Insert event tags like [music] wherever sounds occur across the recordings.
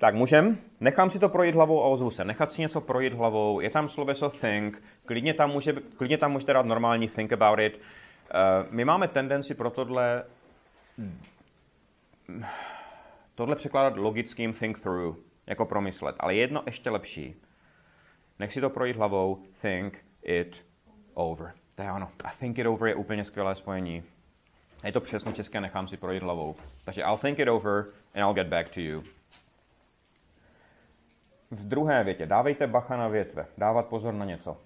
Tak můžem? Nechám si to projít hlavou a ozvu se. Nechat si něco projít hlavou. Je tam sloveso think. Klidně tam, může, klidně tam můžete dát normální think about it. Uh, my máme tendenci pro tohle tohle překládat logickým think through, jako promyslet. Ale jedno ještě lepší. Nech si to projít hlavou, think it over. To je ono. A think it over je úplně skvělé spojení. Je to přesně české, nechám si projít hlavou. Takže I'll think it over and I'll get back to you. V druhé větě dávejte bacha na větve. Dávat pozor na něco.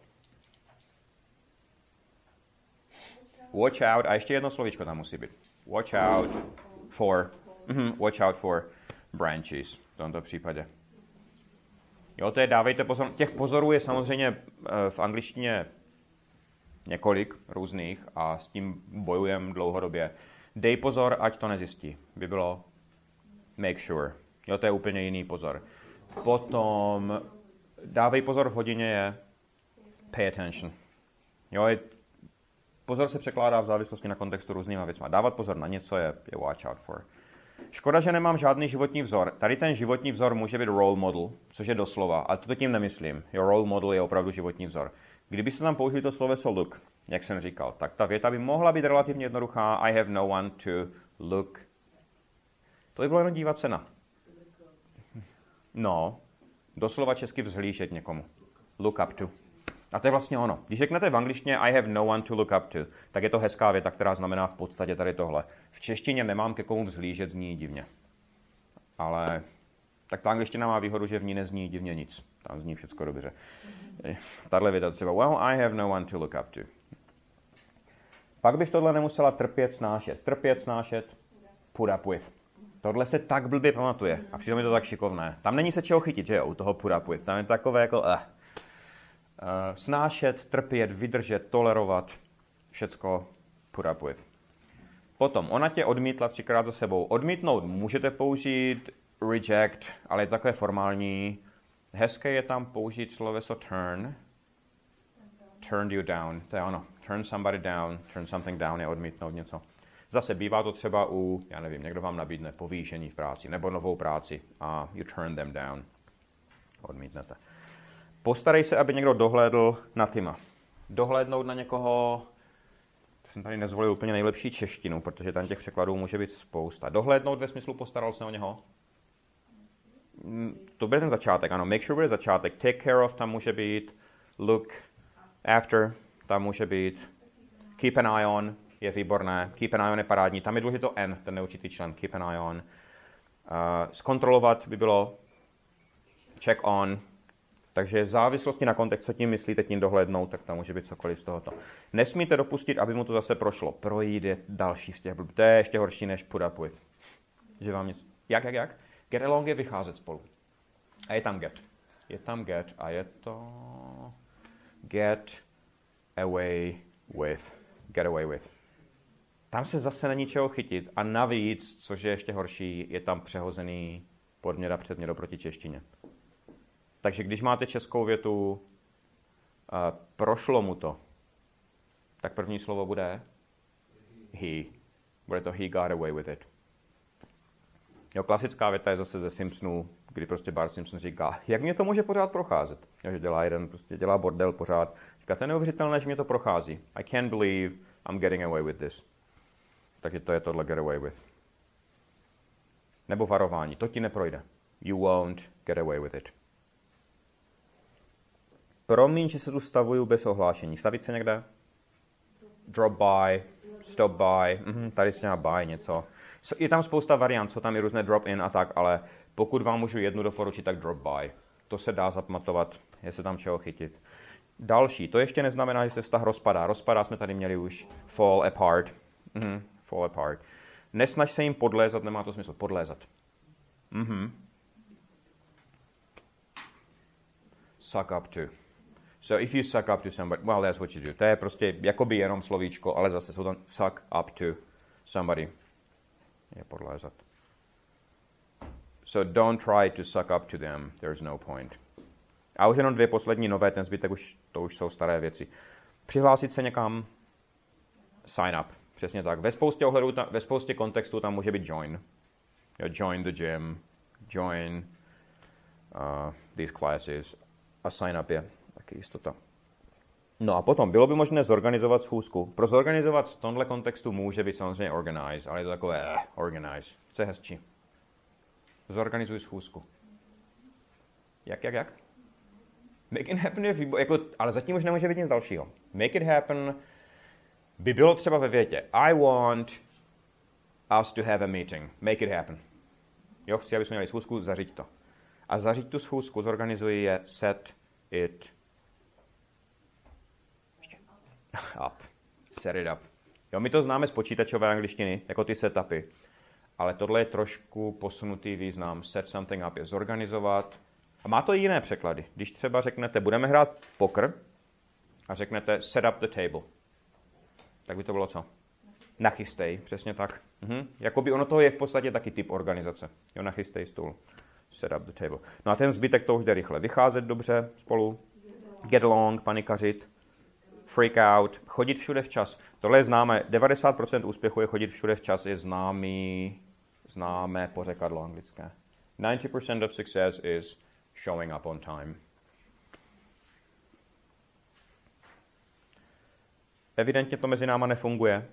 Watch out. A ještě jedno slovíčko tam musí být. Watch out for. Mm-hmm, watch out for branches v tomto případě. Jo, to je dávejte pozor. Těch pozorů je samozřejmě eh, v angličtině několik různých a s tím bojujeme dlouhodobě. Dej pozor, ať to nezjistí. By bylo make sure. Jo, to je úplně jiný pozor. Potom dávej pozor v hodině je pay attention. Jo, je, pozor se překládá v závislosti na kontextu různýma věcma. Dávat pozor na něco je, je watch out for. Škoda, že nemám žádný životní vzor. Tady ten životní vzor může být role model, což je doslova, ale to tím nemyslím. Jo, role model je opravdu životní vzor. Kdyby se tam použili to sloveso look, jak jsem říkal, tak ta věta by mohla být relativně jednoduchá. I have no one to look. To by bylo jenom dívat se na. No, doslova česky vzhlížet někomu. Look up to. A to je vlastně ono. Když řeknete v angličtině I have no one to look up to, tak je to hezká věta, která znamená v podstatě tady tohle. V češtině nemám ke komu vzhlížet, zní divně. Ale tak ta angličtina má výhodu, že v ní nezní divně nic. Tam zní všechno dobře. Tahle věta třeba well, I have no one to look up to. Pak bych tohle nemusela trpět, snášet. Trpět, snášet, put up with. Tohle se tak blbě pamatuje a přitom je to tak šikovné. Tam není se čeho chytit, že jo, u toho put up with. Tam je takové jako eh. Uh, snášet, trpět, vydržet, tolerovat, všecko put up with. Potom, ona tě odmítla třikrát za sebou. Odmítnout můžete použít reject, ale je takové formální. Hezké je tam použít sloveso turn. Turn you down, to je ono. Turn somebody down, turn something down je odmítnout něco. Zase bývá to třeba u, já nevím, někdo vám nabídne povýšení v práci nebo novou práci a you turn them down. Odmítnete. Postarej se, aby někdo dohlédl na Tima. Dohlédnout na někoho, to jsem tady nezvolil úplně nejlepší češtinu, protože tam těch překladů může být spousta. Dohlédnout ve smyslu postaral se o něho? Mm, to bude ten začátek, ano. Make sure bude začátek. Take care of tam může být. Look after tam může být. Keep an eye on je výborné. Keep an eye on je parádní. Tam je důležité N, ten neurčitý člen. Keep an eye on. Uh, zkontrolovat by bylo check on, takže v závislosti na kontext, co tím myslíte, tím dohlednout, tak tam může být cokoliv z tohoto. Nesmíte dopustit, aby mu to zase prošlo. Projít je další z těch To je ještě horší než put up with. Že vám něco... Jak, jak, jak? Get along je vycházet spolu. A je tam get. Je tam get a je to... Get away with. Get away with. Tam se zase není čeho chytit a navíc, což je ještě horší, je tam přehozený podměr a předměr oproti češtině. Takže když máte českou větu, uh, prošlo mu to, tak první slovo bude he. Bude to he got away with it. Jo, klasická věta je zase ze Simpsonů, kdy prostě Bart Simpson říká, jak mě to může pořád procházet. Jo, že dělá jeden, prostě dělá bordel pořád. Říká, to je neuvěřitelné, že mě to prochází. I can't believe I'm getting away with this. Takže to je tohle get away with. Nebo varování, to ti neprojde. You won't get away with it. Promiň, že se tu stavuju bez ohlášení. Stavit se někde? Drop by, stop by, mhm, tady se má by něco. Je tam spousta variant, jsou tam i různé drop in a tak, ale pokud vám můžu jednu doporučit, tak drop by. To se dá zapamatovat, je se tam čeho chytit. Další, to ještě neznamená, že se vztah rozpadá. Rozpadá jsme tady měli už fall apart. Mhm, fall apart. Nesnaž se jim podlézat, nemá to smysl. Podlézat. Mhm. Suck up to. So if you suck up to somebody, well, that's what you do. To je prostě jakoby jenom slovíčko, ale zase jsou tam suck up to somebody. Je podlézat. So don't try to suck up to them. There's no point. A už jenom dvě poslední nové, ten zbytek už, to už jsou staré věci. Přihlásit se někam, sign up. Přesně tak. Ve spoustě ohledů, ve spoustě kontextů tam může být join. Jo, join the gym, join uh, these classes a sign up je taky jistota. No a potom, bylo by možné zorganizovat schůzku. Pro zorganizovat v tomhle kontextu může být samozřejmě organize, ale je to takové eh, organize. Co je hezčí? Zorganizuj schůzku. Jak, jak, jak? Make it happen je výbo- jako, ale zatím už nemůže být nic dalšího. Make it happen by bylo třeba ve větě. I want us to have a meeting. Make it happen. Jo, chci, aby jsme měli schůzku, zařiď to. A zařiď tu schůzku, zorganizuji je set it [laughs] up. Set it up. Jo, my to známe z počítačové angličtiny, jako ty setupy. Ale tohle je trošku posunutý význam. Set something up je zorganizovat. A má to i jiné překlady. Když třeba řeknete, budeme hrát pokr a řeknete set up the table. Tak by to bylo co? Nachystej, přesně tak. Mhm. Jakoby ono to je v podstatě taky typ organizace. Jo, nachystej stůl. Set up the table. No a ten zbytek to už jde rychle. Vycházet dobře spolu, get along, panikařit, freak out, chodit všude včas. Tohle je známé, 90% úspěchu je chodit všude včas, je známý, známé pořekadlo anglické. 90% of success is showing up on time. Evidentně to mezi náma nefunguje.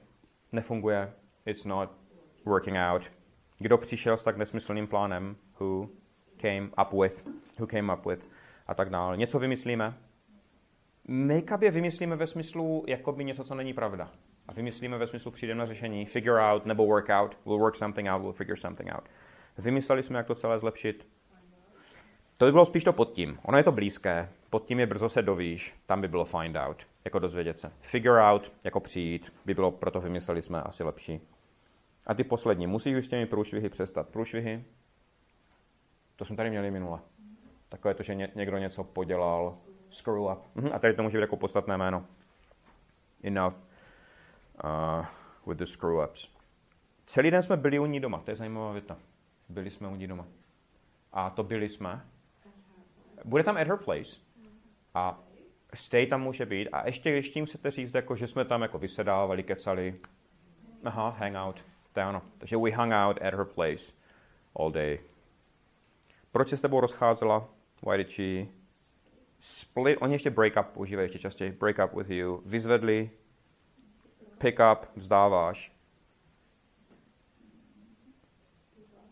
Nefunguje. It's not working out. Kdo přišel s tak nesmyslným plánem? Who came up with? Who came up with? A tak dále. Něco vymyslíme, Make-up je vymyslíme ve smyslu jakoby něco, co není pravda. A vymyslíme ve smyslu přijdeme na řešení figure out nebo work out, we'll work something out, we'll figure something out. Vymysleli jsme, jak to celé zlepšit. To by bylo spíš to pod tím. Ono je to blízké, pod tím je brzo se dovíš, tam by bylo find out, jako dozvědět se. Figure out, jako přijít, by bylo, proto vymysleli jsme asi lepší. A ty poslední, musíš už těmi průšvihy přestat. Průšvihy, to jsme tady měli minule. Takové to, že někdo něco podělal, screw up. Mm-hmm. A tady to může být jako podstatné jméno. Enough uh, with the screw ups. Celý den jsme byli u ní doma, to je zajímavá věta. Byli jsme u ní doma. A to byli jsme. Bude tam at her place. A stay tam může být. A ještě, když tím chcete říct, jako, že jsme tam jako vysedávali, kecali. Aha, hang out. To je ono. Takže we hung out at her place all day. Proč se s tebou rozcházela? Why did she split, oni ještě break up používají ještě častěji, break up with you, vyzvedli, pick up, vzdáváš,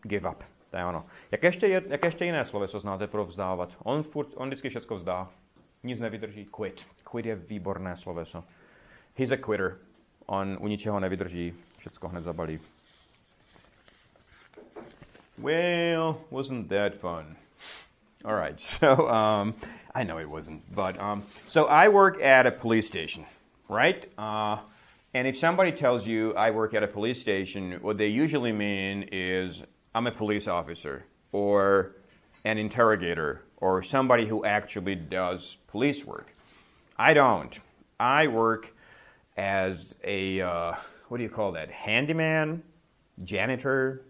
give up, to je ono. Jak ještě, je, jak ještě jiné sloveso znáte pro vzdávat? On, furt, on vždycky všechno vzdá, nic nevydrží, quit. Quit je výborné sloveso. He's a quitter. On u ničeho nevydrží, všechno hned zabalí. Well, wasn't that fun? All right, [laughs] so um, I know it wasn't, but um, so I work at a police station, right? Uh, and if somebody tells you I work at a police station, what they usually mean is I'm a police officer or an interrogator or somebody who actually does police work. I don't. I work as a uh, what do you call that? Handyman, janitor,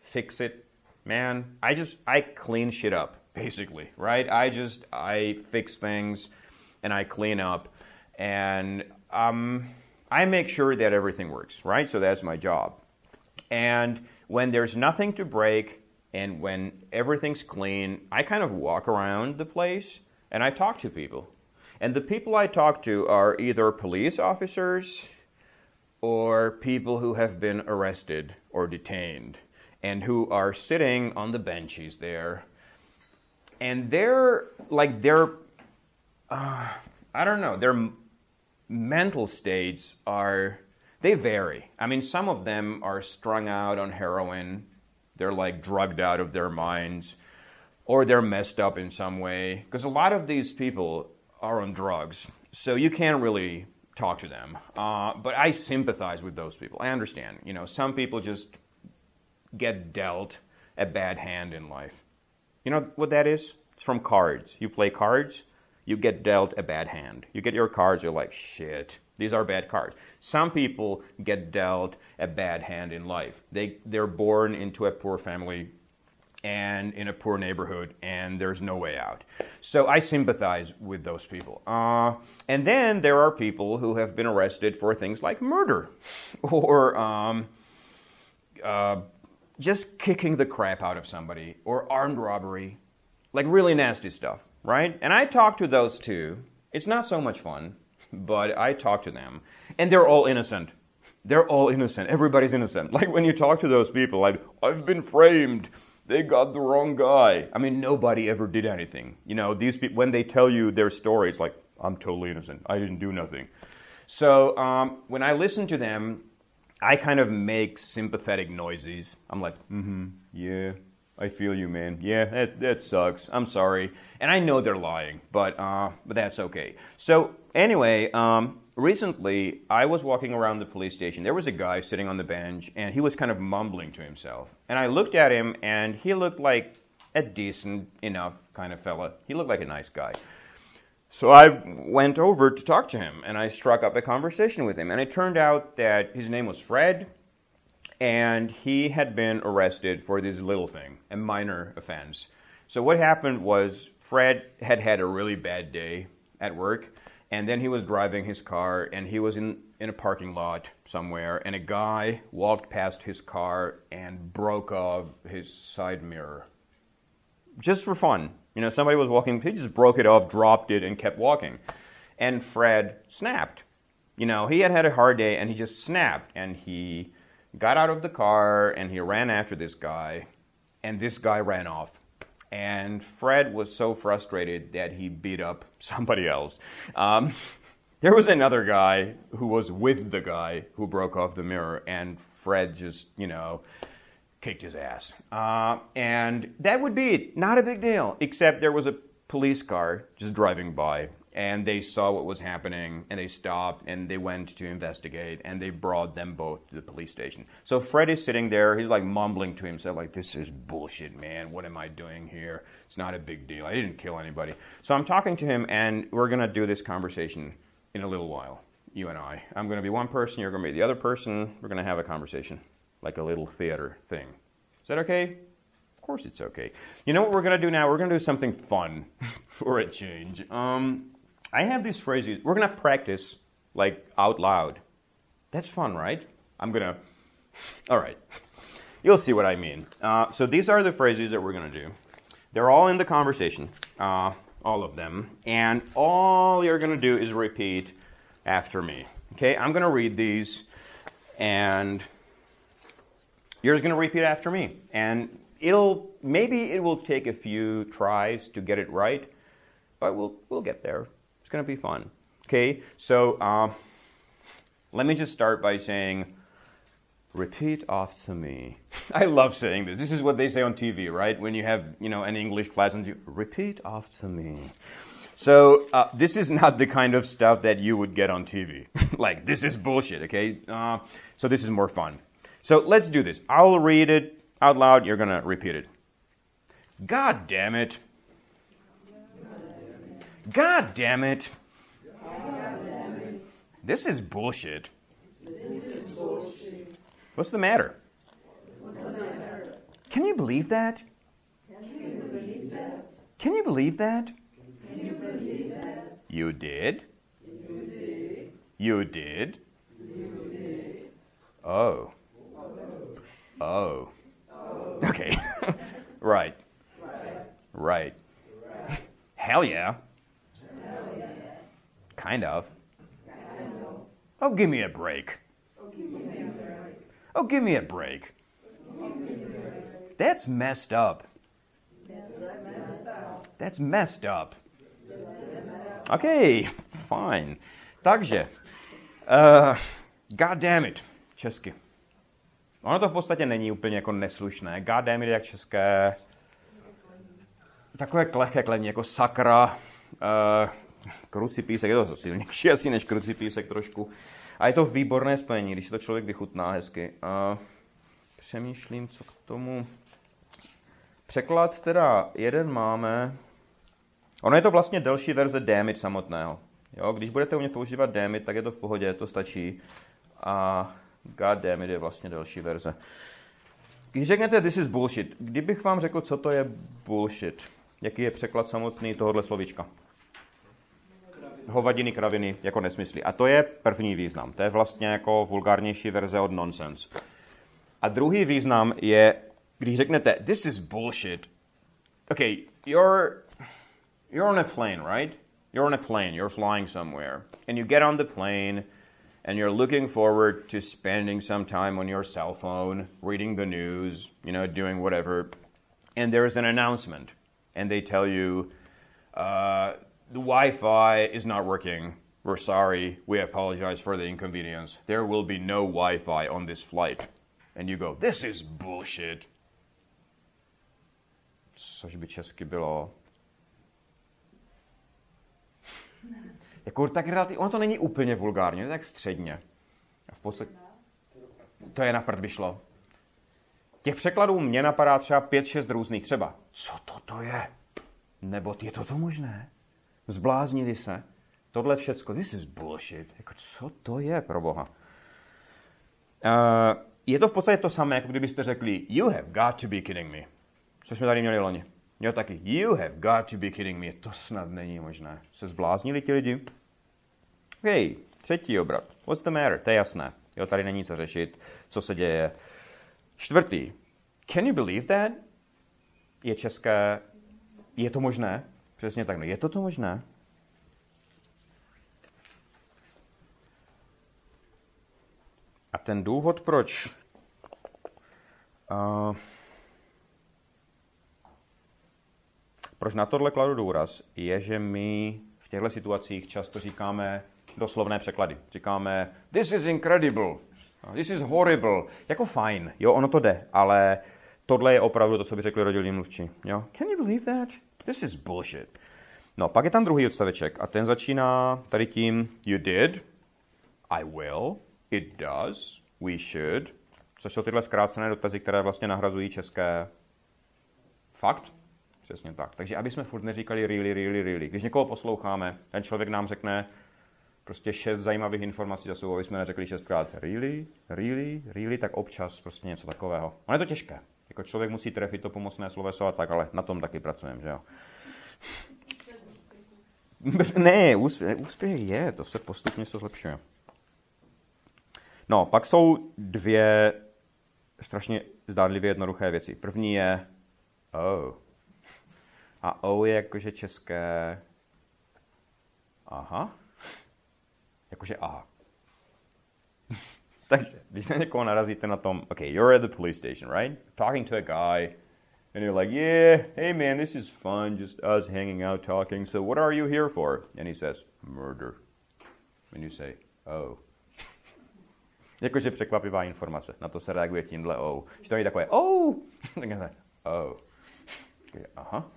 fix it man. I just I clean shit up basically, right? I just I fix things and I clean up and um, I make sure that everything works, right? So that's my job. And when there's nothing to break and when everything's clean, I kind of walk around the place and I talk to people. And the people I talk to are either police officers or people who have been arrested or detained and who are sitting on the benches there and they're like their uh, I don't know their mental states are they vary. I mean, some of them are strung out on heroin. They're like drugged out of their minds, or they're messed up in some way. Because a lot of these people are on drugs, so you can't really talk to them. Uh, but I sympathize with those people. I understand. You know, some people just get dealt a bad hand in life. You know what that is? It's from cards. You play cards, you get dealt a bad hand. You get your cards, you're like, shit, these are bad cards. Some people get dealt a bad hand in life. They, they're born into a poor family. and in a poor neighborhood and there's no way out. So I sympathize with those people. Uh, and then there are people who have been arrested for things like murder [laughs] or um, uh, just kicking the crap out of somebody or armed robbery, like really nasty stuff, right? And I talk to those two. It's not so much fun, but I talk to them and they're all innocent. They're all innocent. Everybody's innocent. [laughs] Like when you talk to those people, like, I've been framed they got the wrong guy. I mean, nobody ever did anything. You know, these people, when they tell you their stories, like, I'm totally innocent. I didn't do nothing. So um, when I listen to them, I kind of make sympathetic noises. I'm like, mm-hmm, yeah, I feel you, man. Yeah, that, that sucks. I'm sorry. And I know they're lying, but, uh, but that's okay. So anyway, um, recently I was walking around the police station. There was a guy sitting on the bench, and he was kind of mumbling to himself. And I looked at him, and he looked like a decent enough kind of fella. He looked like a nice guy. So I went over to talk to him, and I struck up a conversation with him. And it turned out that his name was Fred, and he had been arrested for this little thing, a minor offense. So what happened was Fred had had a really bad day at work and then he was driving his car and he was in, in a parking lot somewhere and a guy walked past his car and broke off his side mirror. Just for fun. You know, somebody was walking, he just broke it off, dropped it, and kept walking. And Fred snapped. You know, he had had a hard day and he just snapped and he got out of the car and he ran after this guy and this guy ran off and Fred was so frustrated that he beat up [laughs] somebody else. Um, [laughs] there was another guy who was with the guy who broke off the mirror, and Fred just, you know, kicked his ass. Uh, and that would be it. Not a big deal, except there was a police car just driving by and they saw what was happening and they stopped and they went to investigate and they brought them both to the police station. So Fred is sitting there, he's like mumbling to himself like this is bullshit, man. What am I doing here? It's not a big deal. I didn't kill anybody. So I'm talking to him and we're going to do this conversation in a little while. You and I. I'm going to be one person, you're going to be the other person. We're going to have a conversation like a little theater thing. Is that okay? Of course it's okay. You know what we're going to do now? We're going to do something fun [laughs] for a change. Um, I have these phrases. We're going to practice like out loud. That's fun, right? I'm going [laughs] to. All right. You'll see what I mean. Uh, so these are the phrases that we're going to do. They're all in the conversation, uh, all of them. And all you're going to do is repeat after me. Okay? I'm going to read these, and you're just going to repeat after me. And it'll maybe it will take a few tries to get it right, but we'll we'll get there. It's going to be fun. Okay, so uh, let me just start by saying, repeat after me. [laughs] I love saying this. This is what they say on TV, right? When you have, you know, an English class and you repeat after me. So uh, this is not the kind of stuff that you would get on TV. [laughs] like this is bullshit. Okay, uh, so this is more fun. So let's do this. I'll read it out loud. You're gonna repeat it. God damn it. God damn it. This is bullshit. What's the matter? Can you believe that? Can you believe that? You did? You did? Oh. Oh. Okay. right. [laughs] Right. right. Hell yeah. Kind of. Oh, give me a break. Oh, give me a break. That's messed up. That's messed up. Okay, fine. Takže, uh, god damn it, česky. Ono to v podstatě není úplně jako neslušné. God damn it jak české. Takové klehké klení, jako sakra. Uh, krucipísek, je to silnější asi než krucipísek trošku. A je to výborné spojení, když to člověk vychutná hezky. A přemýšlím, co k tomu... Překlad teda jeden máme. Ono je to vlastně delší verze Damit samotného. Jo, když budete umět používat Damit, tak je to v pohodě, to stačí. A God Damit je vlastně delší verze. Když řeknete this is bullshit, kdybych vám řekl, co to je bullshit, jaký je překlad samotný tohohle slovíčka? Hovadiny, kraviny, jako nesmysly. A to je první význam. To je vlastně jako vulgárnější verze od nonsense. A druhý význam je, když řeknete this is bullshit, okay, you're, you're on a plane, right? You're on a plane, you're flying somewhere, and you get on the plane, and you're looking forward to spending some time on your cell phone, reading the news, you know, doing whatever, and there's an announcement, and they tell you, uh, the Wi Fi is not working. We're sorry. We apologize for the inconvenience. There will be no Wi Fi on this flight. And you go, this is bullshit. Což by česky bylo. Jako tak relativ, ono to není úplně vulgárně, to je tak středně. A v podstatě, to je na prd by šlo. Těch překladů mě napadá třeba 5-6 různých. Třeba, co to to je? Nebo je to to možné? Zbláznili se? Tohle všecko, this is bullshit. Jako, co to je, pro boha? Uh, je to v podstatě to samé, jako kdybyste řekli, you have got to be kidding me. Co jsme tady měli loni. Jo, taky, you have got to be kidding me. To snad není možné. Se zbláznili ti lidi? Hej, třetí obrat. What's the matter? To je jasné. Jo, tady není co řešit, co se děje. Čtvrtý. Can you believe that? Je české. Je to možné? Přesně tak. No, je to to možné? A ten důvod, proč uh, proč na tohle kladu důraz, je, že my v těchto situacích často říkáme doslovné překlady. Říkáme, this is incredible, this is horrible. Jako fajn, jo, ono to jde, ale tohle je opravdu to, co by řekli rodilní mluvčí. Jo? Can you believe that? This is bullshit. No, pak je tam druhý odstaveček a ten začíná tady tím you did, I will, it does, we should, což jsou tyhle zkrácené dotazy, které vlastně nahrazují české fakt. Přesně tak. Takže aby jsme furt neříkali really, really, really. Když někoho posloucháme, ten člověk nám řekne prostě šest zajímavých informací za sebou, aby jsme neřekli šestkrát really, really, really, tak občas prostě něco takového. Ono je to těžké. Jako člověk musí trefit to pomocné sloveso a tak, ale na tom taky pracujeme, že jo. [laughs] ne, úspěch, úspěch je, to se postupně se zlepšuje. No, pak jsou dvě strašně zdánlivě jednoduché věci. První je oh. A O je jakože české aha. Jakože A. [laughs] Takže, když na někoho narazíte na tom, okay, you're at the police station, right? Talking to a guy, and you're like, yeah, hey man, this is fun, just us hanging out talking. So what are you here for? And he says, murder. And you say, oh. [laughs] Jakože překvapivá informace. Na to se reaguje tímhle oh. Že to je takové oh. [laughs] tak oh. Aha.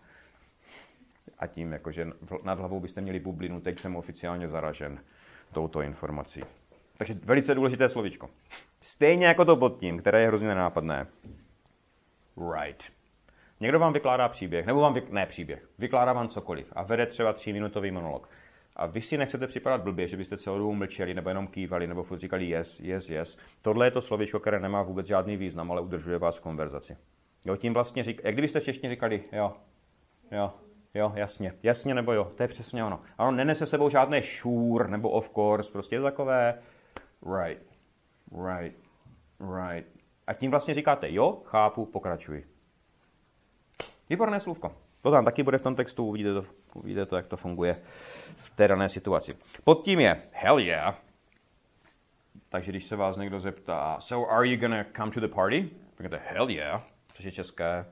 A tím, jakože nad hlavou byste měli bublinu, teď jsem oficiálně zaražen touto informací. Takže velice důležité slovíčko. Stejně jako to pod tím, které je hrozně nenápadné. Right. Někdo vám vykládá příběh, nebo vám, vy... ne příběh, vykládá vám cokoliv a vede třeba tříminutový monolog. A vy si nechcete připadat blbě, že byste celou dobu mlčeli, nebo jenom kývali, nebo furt říkali yes, yes, yes. Tohle je to slovíčko, které nemá vůbec žádný význam, ale udržuje vás v konverzaci. Jo, tím vlastně řík, jak kdybyste v češtině říkali, jo, jo, jo, jasně, jasně nebo jo, to je přesně ono. Ano, nenese sebou žádné sure nebo of course, prostě je to takové right, right, right. A tím vlastně říkáte jo, chápu, pokračuji. Výborné slůvko. To tam taky bude v tom textu, uvidíte to, uvidíte to, jak to funguje v té dané situaci. Pod tím je hell yeah. Takže když se vás někdo zeptá, so are you gonna come to the party? Řeknete hell yeah, což je české.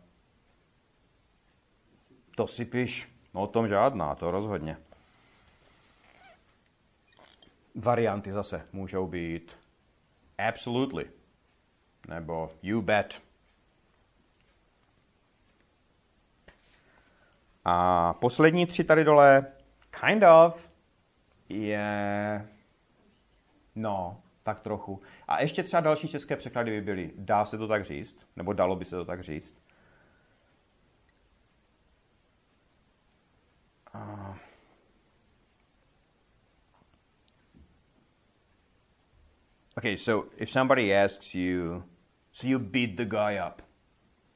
To si píš. No o tom žádná, to rozhodně. Varianty zase můžou být absolutely nebo you bet. A poslední tři tady dole, kind of, je, no, tak trochu. A ještě třeba další české překlady by byly, dá se to tak říct, nebo dalo by se to tak říct. Uh, okay, so if somebody asks you, so you beat the guy up,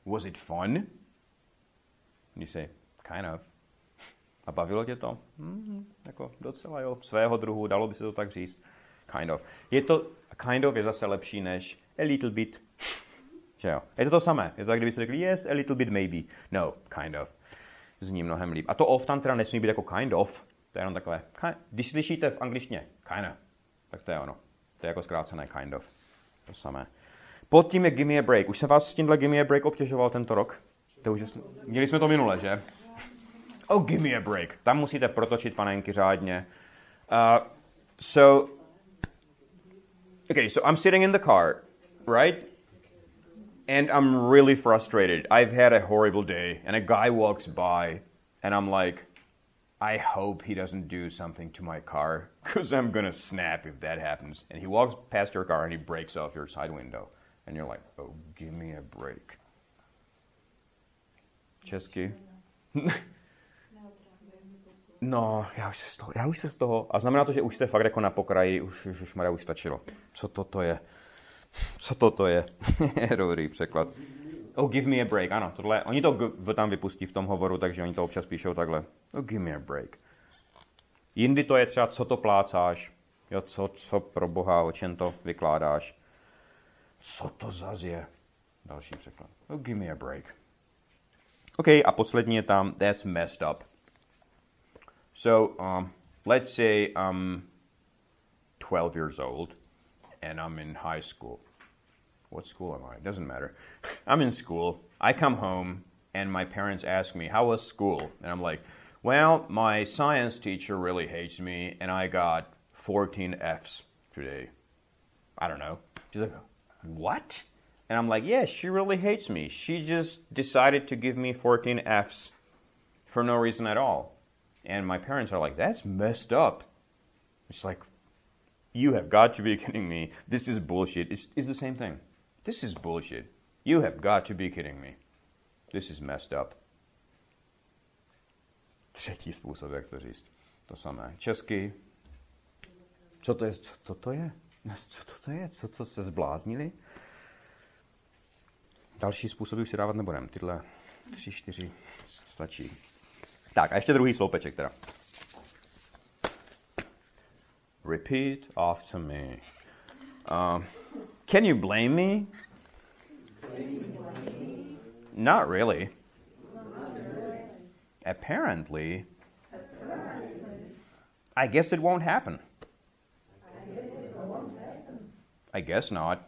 Was it fun? You say, kind of. A bavilo tě to? Hmm, jako docela jo, svého druhu, dalo by se to tak říct. Kind of. Je to, kind of je zase lepší než a little bit. Že jo? Je to to samé. Je to tak, kdybyste řekli yes, a little bit maybe. No, kind of. Zní mnohem líp. A to of tam teda nesmí být jako kind of. To je jenom takové. Když slyšíte v angličtině kind of, tak to je ono. To je jako zkrácené kind of. To samé. Pod tím je Give me a break. Už jsem vás s tímhle Give me a break obtěžoval tento rok? To už jest... Měli jsme to minule, že? [laughs] Oh, give me a break. Tam musíte protočit panenky řádně. Uh, so, okay, so I'm sitting in the car, right? And I'm really frustrated. I've had a horrible day, and a guy walks by, and I'm like, I hope he doesn't do something to my car, because I'm gonna snap if that happens. And he walks past your car and he breaks off your side window. And you're like, oh, give me a break. Česky? [laughs] No, já už, se z toho, já už se z toho... A znamená to, že už jste fakt jako na pokraji, už, už, už už stačilo. Co toto je? Co toto je? [laughs] Dobrý překlad. Oh, give me a break. Ano, tohle, oni to g- tam vypustí v tom hovoru, takže oni to občas píšou takhle. Oh, give me a break. Jindy to je třeba, co to plácáš, jo, co, co pro boha, o čem to vykládáš. Co to zas je? Další překlad. Oh, give me a break. OK, a poslední je tam, that's messed up. So, um, let's say I'm 12 years old and I'm in high school. What school am I? It doesn't matter. [laughs] I'm in school. I come home and my parents ask me, How was school? And I'm like, Well, my science teacher really hates me and I got 14 F's today. I don't know. She's like, What? And I'm like, Yeah, she really hates me. She just decided to give me 14 F's for no reason at all. And my parents are like, That's messed up. It's like, You have got to be [laughs] kidding me. This is bullshit. It's, it's the same thing. This is bullshit. You have got to be kidding me. This is messed up. Třetí způsob, jak to říct. To samé. Česky. Co to je? Co to je? [laughs] Co to je? Co, co se zbláznili? Další způsoby už si dávat nebudem. Tyhle tři, čtyři stačí. Tak a ještě druhý sloupeček teda. Repeat after me. Uh, can you blame me? Not really. Apparently. I guess it won't happen. I guess not.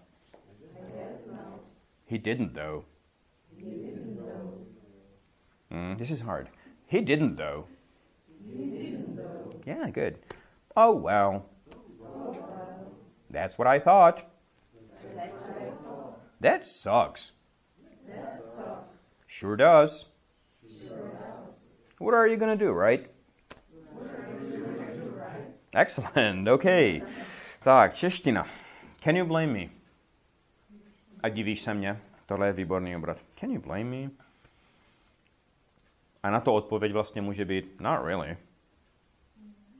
He didn't, though. Mm, this is hard. He didn't, though. Yeah, good. Oh, well. That's what I thought. That sucks. Sure does. What are you going to do, right? Excellent. Okay. Tak, čeština. Can you blame me? A divíš se mě? Tohle je výborný obrat. Can you blame me? A na to odpověď vlastně může být not really.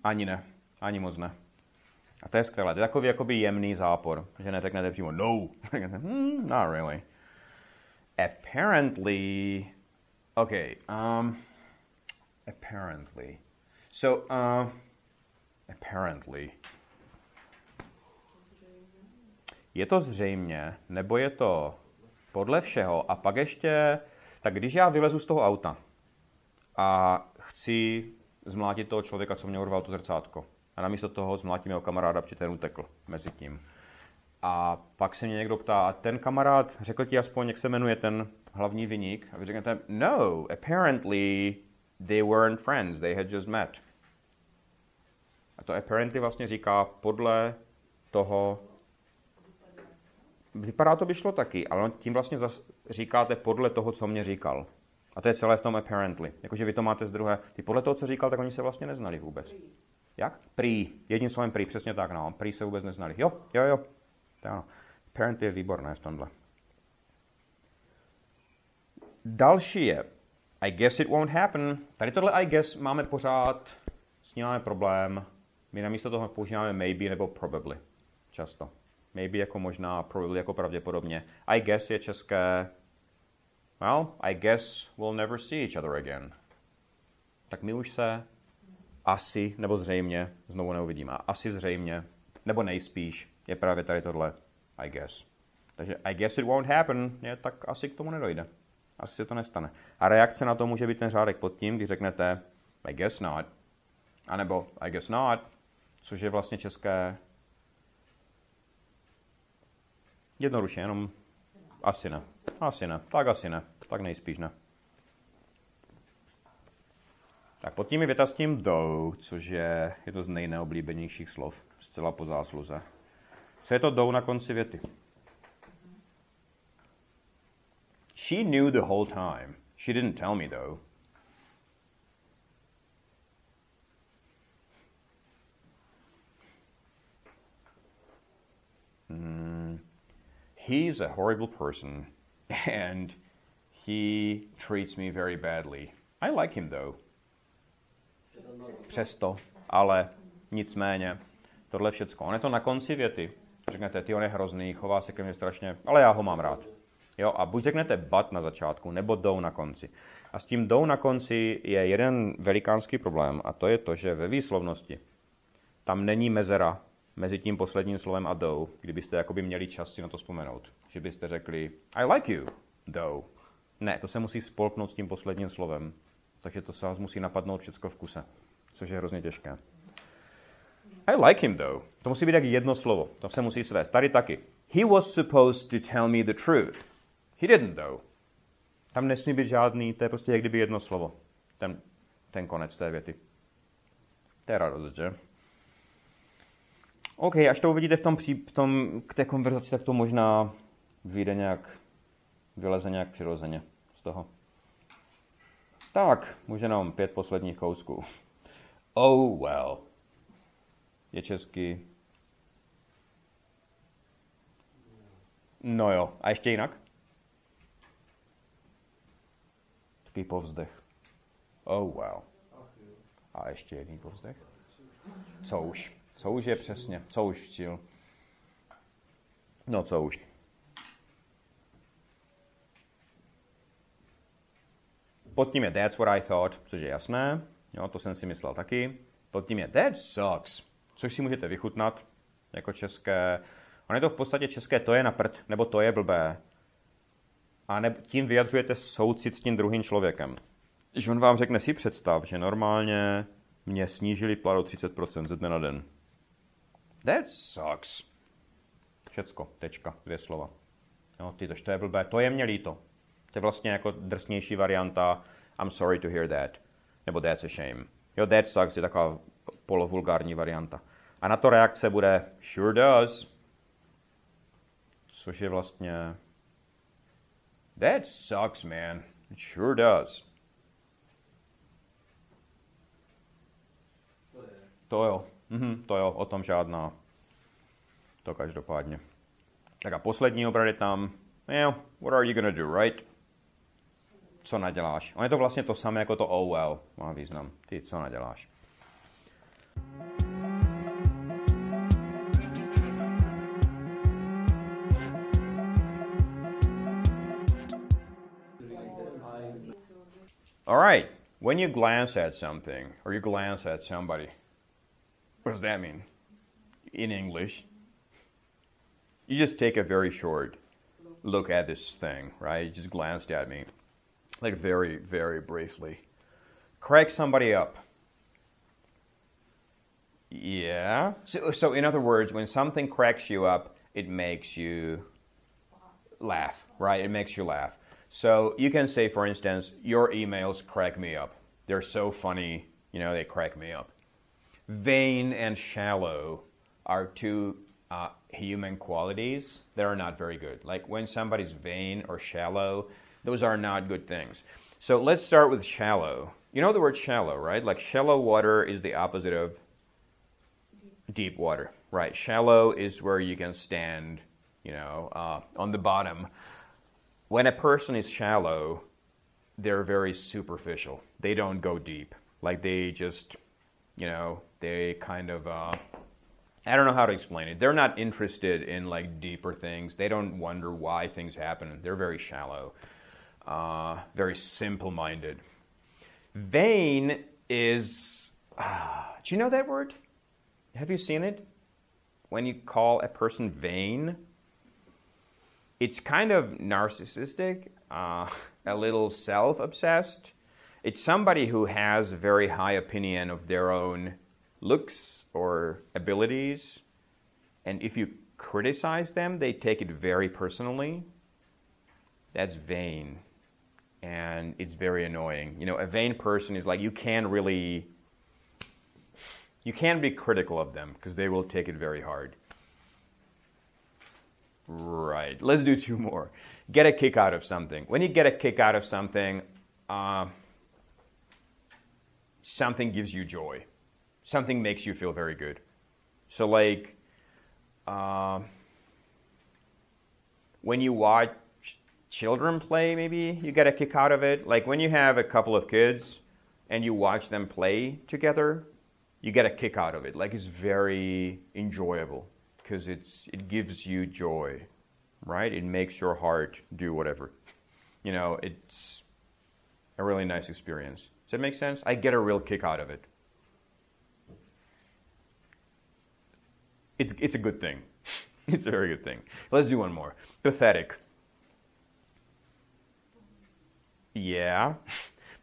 Ani ne. Ani moc ne. A to je skvělé. To je takový jakoby jemný zápor, že neřeknete přímo no. [laughs] hmm, not really. Apparently, okay, um, apparently. So, uh, apparently. Je to zřejmě, nebo je to podle všeho. A pak ještě, tak když já vylezu z toho auta a chci zmlátit toho člověka, co mě urval to zrcátko, a namísto toho zmlátím jeho kamaráda, protože ten utekl mezi tím. A pak se mě někdo ptá, a ten kamarád řekl ti aspoň, jak se jmenuje ten hlavní vyník? A vy řeknete, no, apparently they weren't friends, they had just met. A to apparently vlastně říká podle toho, vypadá to by šlo taky, ale tím vlastně říkáte podle toho, co mě říkal. A to je celé v tom apparently. Jakože vy to máte z druhé. Ty podle toho, co říkal, tak oni se vlastně neznali vůbec. Jak? Prý. Jedním slovem prý, přesně tak, no. Prý se vůbec neznali. Jo, jo, jo. To ano. Parent je výborné v tomhle. Další je I guess it won't happen. Tady tohle I guess máme pořád, s ním máme problém. My namísto toho používáme maybe nebo probably. Často. Maybe jako možná, probably jako pravděpodobně. I guess je české well, I guess we'll never see each other again. Tak my už se asi, nebo zřejmě, znovu neuvidíme, asi zřejmě, nebo nejspíš, je právě tady tohle, I guess. Takže I guess it won't happen, je, tak asi k tomu nedojde. Asi se to nestane. A reakce na to může být ten řádek pod tím, když řeknete I guess not, anebo I guess not, což je vlastně české jednoduše, jenom asi ne. Asi ne. Tak asi ne. Tak nejspíš ne. Tak pod tím je věta s tím though, což je jedno z nejneoblíbenějších slov, zcela po zásluze. Co je to though na konci věty? She knew the whole time. She didn't tell me though. Mm, he's a horrible person [laughs] and he treats me very badly. I like him though. Přesto, ale nicméně, tohle všecko. On je to na konci věty. Řeknete, ty on je hrozný, chová se ke mně strašně, ale já ho mám rád. Jo, a buď řeknete but na začátku, nebo do na konci. A s tím do na konci je jeden velikánský problém a to je to, že ve výslovnosti tam není mezera mezi tím posledním slovem a do, kdybyste jakoby měli čas si na to vzpomenout. Že byste řekli I like you, though. Ne, to se musí spolknout s tím posledním slovem. Takže to se vás musí napadnout všechno v kuse, což je hrozně těžké. I like him though. To musí být jak jedno slovo. To se musí svést. Tady taky. He was supposed to tell me the truth. He didn't though. Tam nesmí být žádný, to je prostě jak kdyby jedno slovo. Ten, ten konec té věty. To je radost, že? OK, až to uvidíte v tom, pří, v tom k té konverzaci, tak to možná vyjde nějak, vyleze nějak přirozeně z toho. Tak, už jenom pět posledních kousků. Oh well. Je český. No jo, a ještě jinak? Takový povzdech. Oh well. A ještě jedný povzdech? Co už? Co už je přesně? Co už včil? No co už? Pod tím je That's what I thought, což je jasné. Jo, to jsem si myslel taky. Pod tím je That sucks, což si můžete vychutnat jako české. On je to v podstatě české to je na prd, nebo to je blbé. A ne, tím vyjadřujete soucit s tím druhým člověkem. Když on vám řekne si představ, že normálně mě snížili plat o 30% ze dne na den. That sucks. Všecko, tečka, dvě slova. Jo, ty to je blbé, to je mě líto. To je vlastně jako drsnější varianta I'm sorry to hear that. Nebo that's a shame. Jo, that sucks je taková polovulgární varianta. A na to reakce bude sure does. Což je vlastně That sucks, man. It sure does. To jo. Mhm, to jo, o tom žádná. To každopádně. Tak a poslední obrad je tam. Well, what are you gonna do, right? Co naděláš? Je to vlastně to samé jako to well. Má význam. Ty, co naděláš? All right. When you glance at something or you glance at somebody, what does that mean in English? You just take a very short look at this thing, right? You just glanced at me, like very, very briefly. Crack somebody up. Yeah. So, so in other words, when something cracks you up, it makes you laugh, right? It makes you laugh. So you can say, for instance, your emails crack me up. They're so funny, you know, they crack me up. Vain and shallow are two uh, human qualities that are not very good. Like when somebody's vain or shallow, those are not good things. So let's start with shallow. You know the word shallow, right? Like shallow water is the opposite of deep water, right? Shallow is where you can stand, you know, uh, on the bottom when a person is shallow, they're very superficial. They don't go deep. Like they just, you know, they kind of, uh, I don't know how to explain it. They're not interested in like deeper things. They don't wonder why things happen. They're very shallow. Uh, very simple minded. Vain is. Uh, do you know that word? Have you seen it? When you call a person vain, it's kind of narcissistic, uh, a little self obsessed. It's somebody who has a very high opinion of their own looks or abilities. And if you criticize them, they take it very personally. That's vain. And it's very annoying. You know, a vain person is like, you can't really, you can't be critical of them because they will take it very hard. Right. Let's do two more. Get a kick out of something. When you get a kick out of something, uh, something gives you joy. Something makes you feel very good. So, like, uh, when you watch children play, maybe you get a kick out of it. Like when you have a couple of kids and you watch them play together, you get a kick out of it. Like it's very enjoyable because it's it gives you joy, right? It makes your heart do whatever. You know, it's a really nice experience. Does that make sense? I get a real kick out of it. It's it's a good thing. [laughs] it's a very good thing. Let's do one more. Pathetic. Yeah.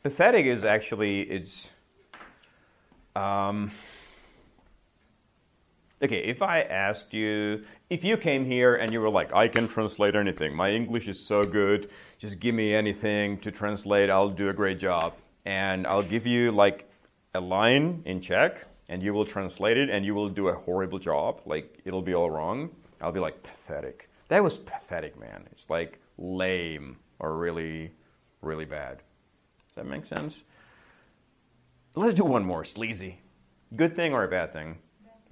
Pathetic is actually it's um Okay, if I asked you, if you came here and you were like, I can translate anything, my English is so good, just give me anything to translate, I'll do a great job. And I'll give you like a line in Czech, and you will translate it, and you will do a horrible job, like it'll be all wrong. I'll be like, pathetic. That was pathetic, man. It's like lame or really, really bad. Does that make sense? Let's do one more sleazy. Good thing or a bad thing?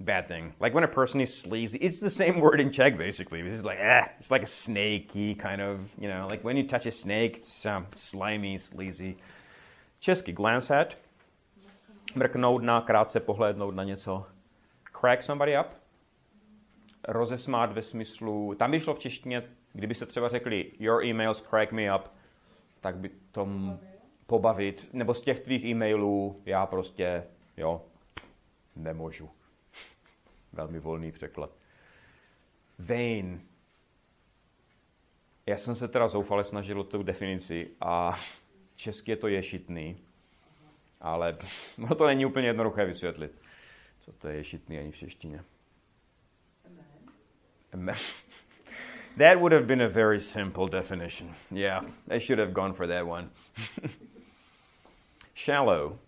bad thing. Like when a person is sleazy, it's the same [laughs] word in Czech basically. It's like eh, it's like a snaky kind of, you know, like when you touch a snake, it's um, slimy, sleazy. Česky glance at, mrknout na, krátce pohlédnout na něco. Crack somebody up, rozesmát ve smyslu, tam by šlo v češtině, kdyby se třeba řekli your emails crack me up, tak by tom pobavit, nebo z těch tvých e-mailů já prostě, jo, nemůžu. Velmi volný překlad. Vain. Já jsem se teda zoufale snažil o tu definici a česky je to ješitný, ale no to není úplně jednoduché vysvětlit, co to je ješitný ani v češtině. Amen. That would have been a very simple definition. Yeah, I should have gone for that one. [laughs] Shallow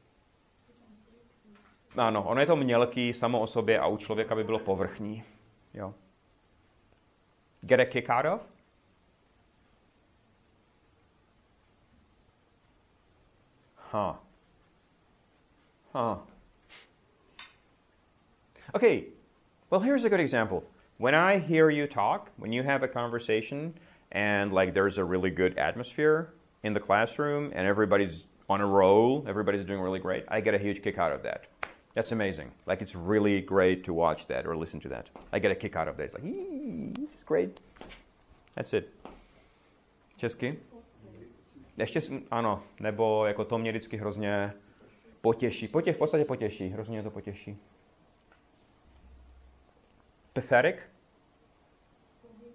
ano, ono je to mělký samo o sobě a u člověka by bylo povrchní. Jo. Get a kick out of? Huh. Huh. Okay, well, here's a good example. When I hear you talk, when you have a conversation, and like there's a really good atmosphere in the classroom, and everybody's on a roll, everybody's doing really great, I get a huge kick out of that. That's amazing. Like it's really great to watch that or listen to that. I get a kick out of that. It's like, this is great. That's it. Česky? Ještě, ano, nebo jako to mě vždycky hrozně potěší. Potě, v podstatě potěší, hrozně to potěší. Pathetic?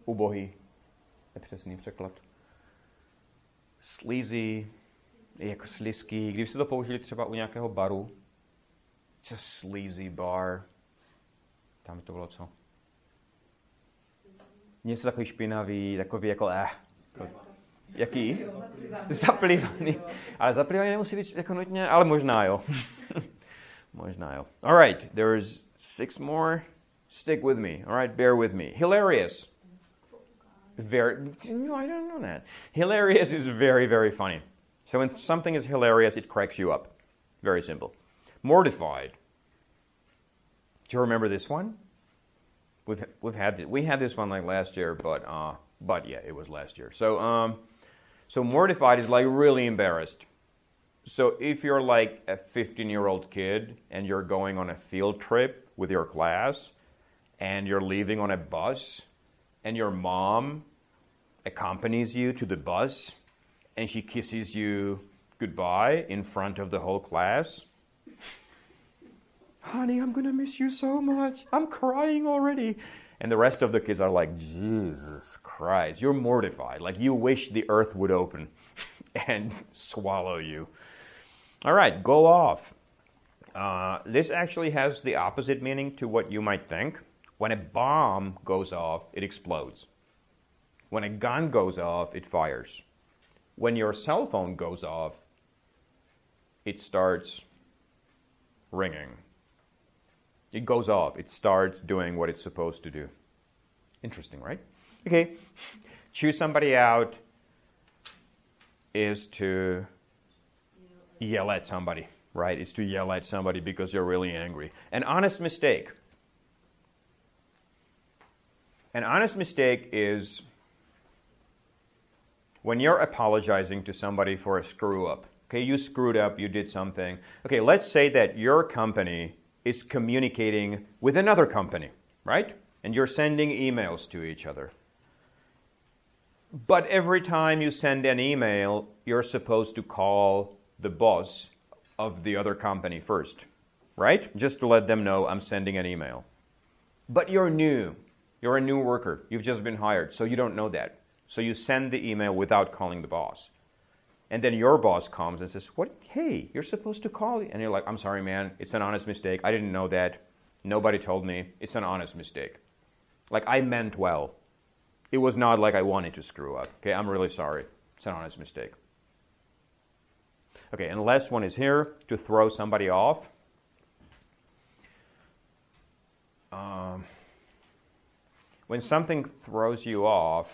Ubohý. Je přesný překlad. Sleazy, jako slizký. Kdyby se to použili třeba u nějakého baru, It's a sleazy bar. Tam to bylo co? Něco takový špinavý, takový jako eh. Jaký? Zaplivaný. Ale zaplivaný nemusí být jako nutně, ale možná jo. [laughs] možná jo. Alright, there's six more. Stick with me. Alright, bear with me. Hilarious. Very, no, I don't know that. Hilarious is very, very funny. So when something is hilarious, it cracks you up. Very simple. Mortified. Do you remember this one? We've we've had we had this one like last year, but uh, but yeah, it was last year. So um, so mortified is like really embarrassed. So if you're like a 15 year old kid and you're going on a field trip with your class, and you're leaving on a bus, and your mom accompanies you to the bus, and she kisses you goodbye in front of the whole class. Honey, I'm gonna miss you so much. I'm crying already. And the rest of the kids are like, Jesus Christ, you're mortified. Like you wish the earth would open [laughs] and swallow you. All right, go off. Uh, this actually has the opposite meaning to what you might think. When a bomb goes off, it explodes. When a gun goes off, it fires. When your cell phone goes off, it starts ringing. It goes off. It starts doing what it's supposed to do. Interesting, right? Okay. Choose somebody out is to yell at somebody, right? It's to yell at somebody because you're really angry. An honest mistake. An honest mistake is when you're apologizing to somebody for a screw up. Okay, you screwed up, you did something. Okay, let's say that your company is communicating with another company, right? And you're sending emails to each other. But every time you send an email, you're supposed to call the boss of the other company first, right? Just to let them know I'm sending an email. But you're new. You're a new worker. You've just been hired, so you don't know that. So you send the email without calling the boss. And then your boss comes and says, "What? Hey, you're supposed to call." And you're like, "I'm sorry, man. It's an honest mistake. I didn't know that. Nobody told me. It's an honest mistake. Like I meant well. It was not like I wanted to screw up. Okay, I'm really sorry. It's an honest mistake." Okay, and last one is here to throw somebody off. Um, when something throws you off,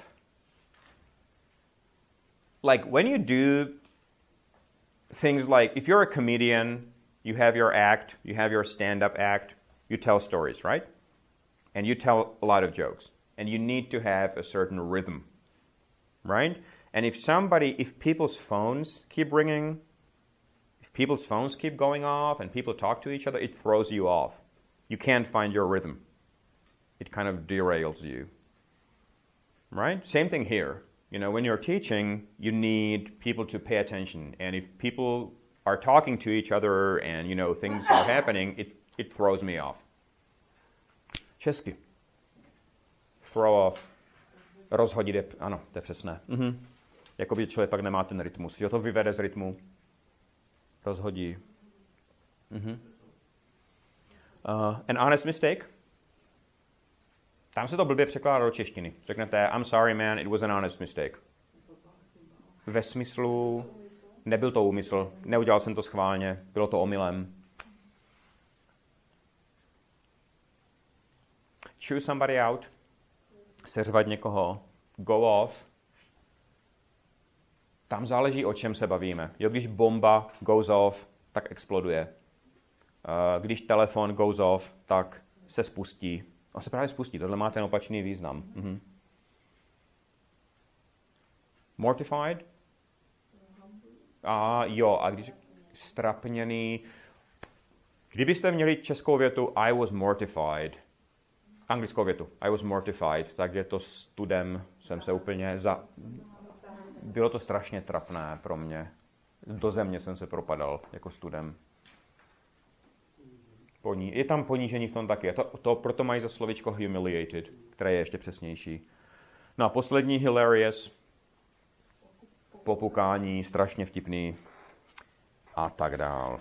like when you do things like if you're a comedian, you have your act, you have your stand up act, you tell stories, right? And you tell a lot of jokes. And you need to have a certain rhythm, right? And if somebody, if people's phones keep ringing, if people's phones keep going off and people talk to each other, it throws you off. You can't find your rhythm. It kind of derails you. Right? Same thing here. You know, when you're teaching, you need people to pay attention. And if people are talking to each other and, you know, things are [laughs] happening, it, it throws me off. Česky. Throw off. Rozhodit je, ano, to je přesné. Mhm. Jakoby člověk pak nemá ten rytmus. Jo, to vyvede z rytmu. Rozhodí. Mhm. Uh, an honest mistake tam se to blbě překládá do češtiny. Řeknete, I'm sorry man, it was an honest mistake. Ve smyslu, nebyl to úmysl, neudělal jsem to schválně, bylo to omylem. Choose somebody out, seřvat někoho, go off, tam záleží, o čem se bavíme. Jo, když bomba goes off, tak exploduje. Když telefon goes off, tak se spustí. On se právě spustí. Tohle má ten opačný význam. Mhm. Mortified? A jo, a když strapněný. Kdybyste měli českou větu I was mortified, anglickou větu I was mortified, tak je to studem, jsem se úplně za... Bylo to strašně trapné pro mě. Do země jsem se propadal jako studem. Poní, je tam ponížení v tom taky. To, to proto mají za slovičko humiliated, které je ještě přesnější. No a poslední hilarious, popukání, strašně vtipný a tak dál.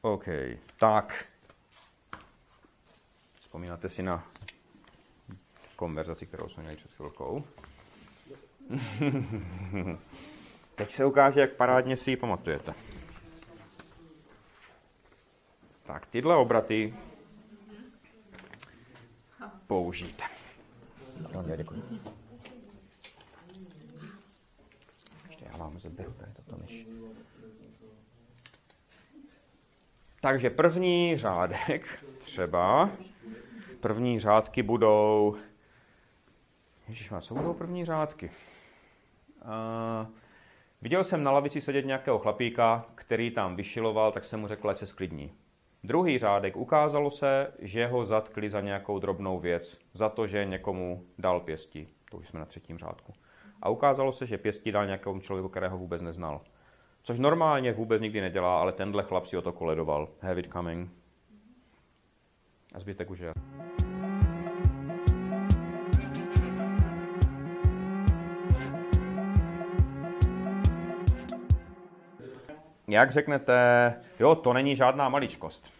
OK, tak. Vzpomínáte si na konverzaci, kterou jsme měli před chvilkou? [laughs] Teď se ukáže, jak parádně si ji pamatujete. Tak tyhle obraty použijte. No, děkuji. já vám tady toto. Takže první řádek třeba, první řádky budou, Ježiš, co budou první řádky? Uh, viděl jsem na lavici sedět nějakého chlapíka, který tam vyšiloval, tak jsem mu řekl, ať se sklidní. Druhý řádek ukázalo se, že ho zatkli za nějakou drobnou věc, za to, že někomu dal pěstí. To už jsme na třetím řádku. a ukázalo se, že pěstí dal nějakému člověku, kterého vůbec neznal. Což normálně vůbec nikdy nedělá, ale tenhle chlap si o to koledoval. Have it coming. A zbytek už je. Jak řeknete, jo, to není žádná maličkost.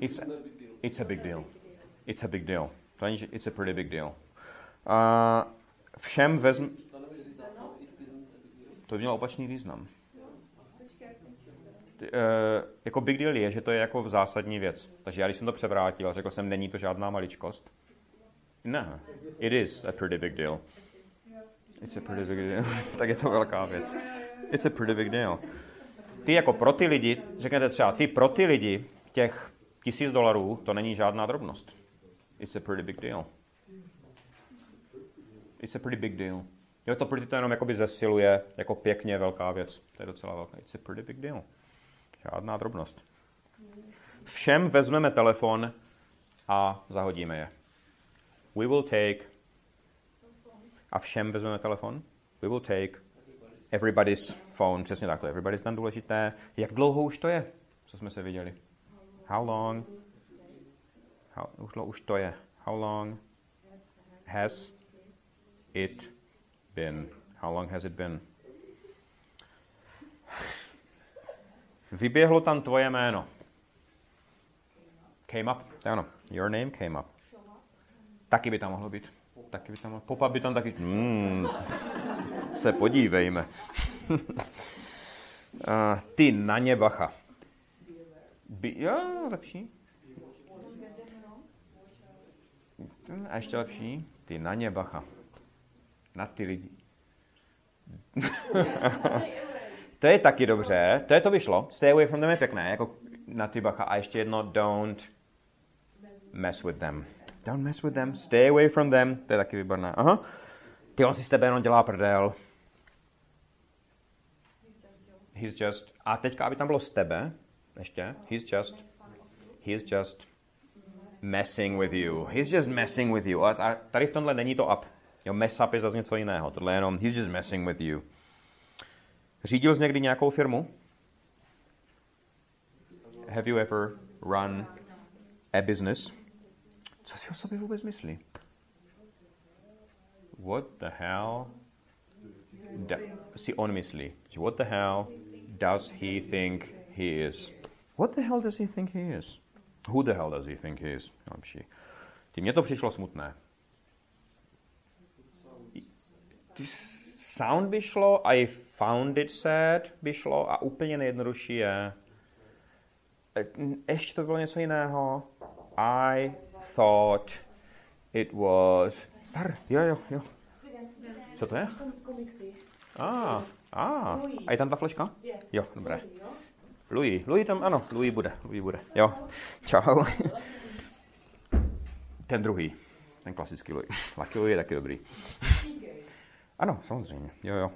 It's, it's a big deal. It's a big deal. To není, it's a pretty big deal. Uh, všem vezm... To mělo opačný význam. Uh, jako big deal je, že to je jako zásadní věc. Takže já když jsem to převrátil, řekl jsem, není to žádná maličkost. Ne, it is a pretty big deal. It's a pretty big deal. [laughs] tak je to velká věc. It's a pretty big deal. Ty jako pro ty lidi, řeknete třeba, ty pro ty lidi těch tisíc dolarů, to není žádná drobnost. It's a pretty big deal. It's a pretty big deal. Jo, to pretty to jenom jakoby zesiluje jako pěkně velká věc. To je docela velká. It's a pretty big deal. Žádná drobnost. Všem vezmeme telefon a zahodíme je. We will take a všem vezmeme telefon. We will take everybody's phone. Přesně takhle. Everybody's tam důležité. Jak dlouho už to je, co jsme se viděli? How long? How, už, už to je. How long has it been? How long has it been? Vyběhlo tam tvoje jméno. Came up. Ano, your name came up. Taky by tam mohlo být. Taky by tam mohlo. Popa by tam taky... Mm, se podívejme. [laughs] ty na ně bacha. By, jo, lepší. A ještě lepší. Ty na ně bacha. Na ty lidi. [laughs] to je taky dobře. To je to vyšlo. Stay away from them je pěkné. Jako na ty bacha. A ještě jedno. Don't mess with them. Don't mess with them. Stay away from them. To je taky výborné. Aha. Ty on si s tebe jenom dělá prdel. He's just... A teďka, aby tam bylo z tebe, ještě. He's just... He's just messing with you. He's just messing with you. A tady v tomhle není to up. Jo, mess up je zase něco jiného. Tohle je jenom he's just messing with you. Řídil jsi někdy nějakou firmu? Have you ever run a business? Co si o sobě vůbec myslí? What the hell da, si on myslí? What the hell does he think he is? What the hell does he think he is? Who the hell does he think he is? Lepší. Ty mně to přišlo smutné. Ty sound by šlo, I found it sad by šlo a úplně nejjednodušší je e, ještě to bylo něco jiného. I thought it was... Star, jo, jo, jo. Co to je? A, ah, a, ah. a je tam ta fleška? Jo, dobré. Louis, Louis tam, ano, Louis bude, Louis bude. Jo, čau. Ten druhý, ten klasický Louis. [laughs] Lucky Louis je taky dobrý. Ano, samozřejmě, jo, jo.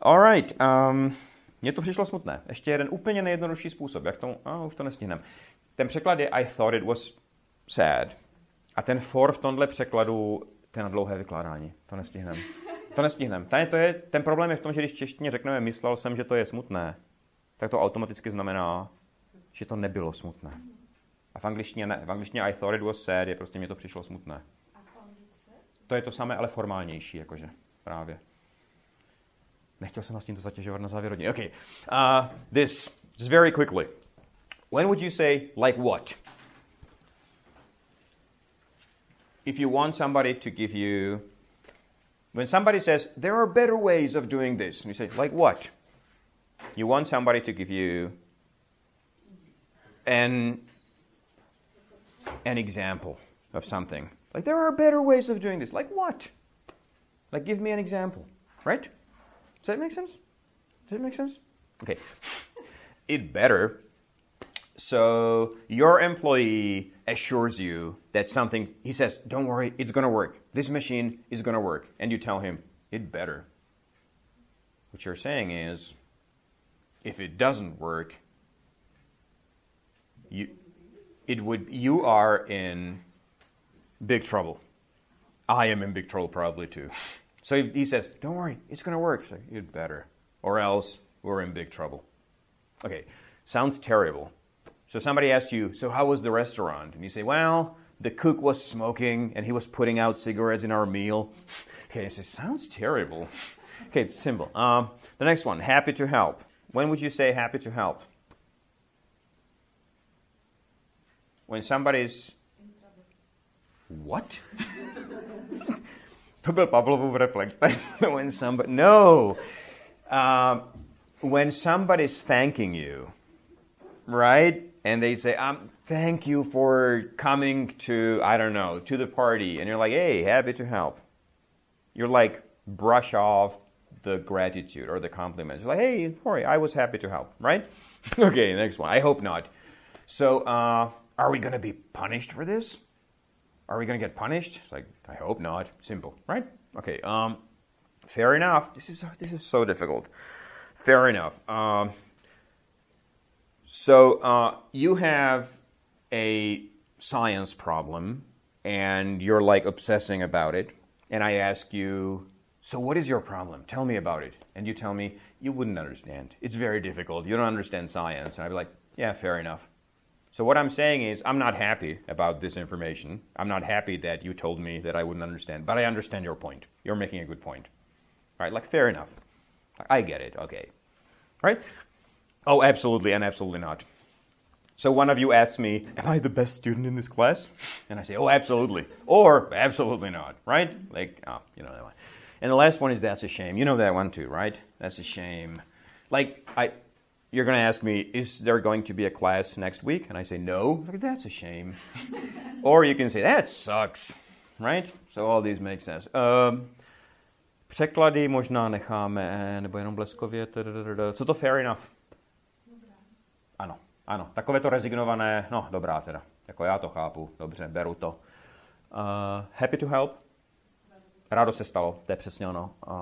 Alright, um, mně to přišlo smutné. Ještě jeden úplně nejjednodušší způsob, jak tomu, a už to nestihnem. Ten překlad je I thought it was sad. A ten for v tomhle překladu, to je na dlouhé vykládání. To nestihneme. To nestihneme. Ten, to je, ten problém je v tom, že když češtině řekneme myslel jsem, že to je smutné, tak to automaticky znamená, že to nebylo smutné. A v angličtině ne. V angličtině I thought it was sad je prostě mě to přišlo smutné. To je to samé, ale formálnější, jakože právě. Nechtěl jsem vás tímto zatěžovat na závěr hodiny. Okay. Uh, this, just very quickly. When would you say, like what? If you want somebody to give you, when somebody says, there are better ways of doing this, and you say, like what? You want somebody to give you an, an example of something. Like, there are better ways of doing this. Like what? Like, give me an example, right? Does that make sense? Does that make sense? Okay. [laughs] it better. So, your employee assures you that something, he says, don't worry, it's going to work. This machine is going to work. And you tell him, it better. What you're saying is, if it doesn't work, you, it would, you are in big trouble. I am in big trouble probably too. So he, says, don't worry, it's going to work. So you'd better. Or else we're in big trouble. Okay, sounds terrible. So somebody asks you, so how was the restaurant? And you say, well, the cook was smoking and he was putting out cigarettes in our meal. [laughs] Okay, it sounds terrible. [laughs] Okay, simple. Um, the next one, happy to help. When would you say happy to help? When somebody's what? [laughs] to byl Pavlovův reflex. when somebody no, um, when somebody's thanking you, right? And they say, um, "Thank you for coming to I don't know to the party," and you're like, "Hey, happy to help." You're like brush off the gratitude or the compliments. You're like, "Hey, sorry, I was happy to help," right? [laughs] okay, next one. I hope not. So, uh, are we going to be punished for this? Are we going to get punished? It's like, I hope not. Simple, right? Okay, um, fair enough. This is, this is so difficult. Fair enough. Um, so uh, you have a science problem and you're like obsessing about it. And I ask you, so what is your problem? Tell me about it. And you tell me, you wouldn't understand. It's very difficult. You don't understand science. And I'd be like, yeah, fair enough. So what I'm saying is I'm not happy about this information. I'm not happy that you told me that I wouldn't understand, but I understand your point. You're making a good point. All right, like fair enough. I get it. Okay. Right? Oh, absolutely and absolutely not. So one of you asks me, "Am I the best student in this class?" And I say, "Oh, absolutely," or "Absolutely not." Right? Like, oh, you know that one. And the last one is "That's a shame." You know that one too, right? That's a shame. Like I, you're going to ask me, is there going to be a class next week? And I say, no. Like, That's a shame. [laughs] or you can say, that sucks. Right? So all these make sense. Um, překlady možná necháme, nebo jenom bleskově. Co to fair enough? Ano. Takové to rezignované, no dobrá teda. Jako já to chápu, dobře, beru to. Uh, happy to help? Rádo se stalo, to je přesně ono. Uh,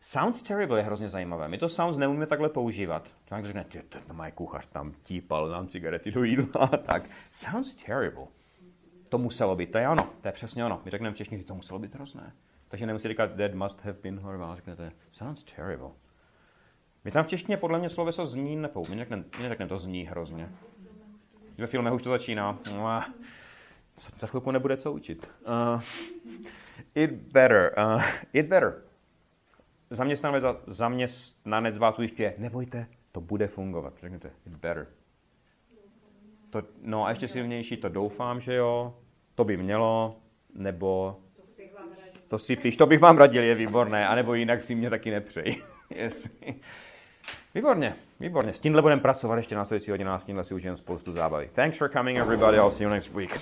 sounds terrible je hrozně zajímavé. My to sounds neumíme takhle používat. Člověk řekne, ty, to má kuchař tam típal nám cigarety do jídla. tak, sounds terrible. To muselo být, to je ono, to je přesně ono. My řekneme v češtině, to muselo být hrozné. Takže nemusí říkat, that must have been horrible, řeknete, sounds terrible. My tam v češtině podle mě sloveso zní nepou. My neřekneme, neřekne, to zní hrozně. Ve filmech už to začíná. Za chvilku nebude co učit. Uh, It better. Uh, it better. Zaměstnanec, zaměstnanec vás ujišťuje, nebojte, to bude fungovat. Řekněte, it better. To, no a ještě silnější, to doufám, že jo, to by mělo, nebo to si píš, to bych vám radil, je výborné, anebo jinak si mě taky nepřej. [laughs] yes. Výborně, výborně. S tímhle budeme pracovat ještě následující hodina, s tímhle si užijem spoustu zábavy. Thanks for coming everybody, I'll see you next week.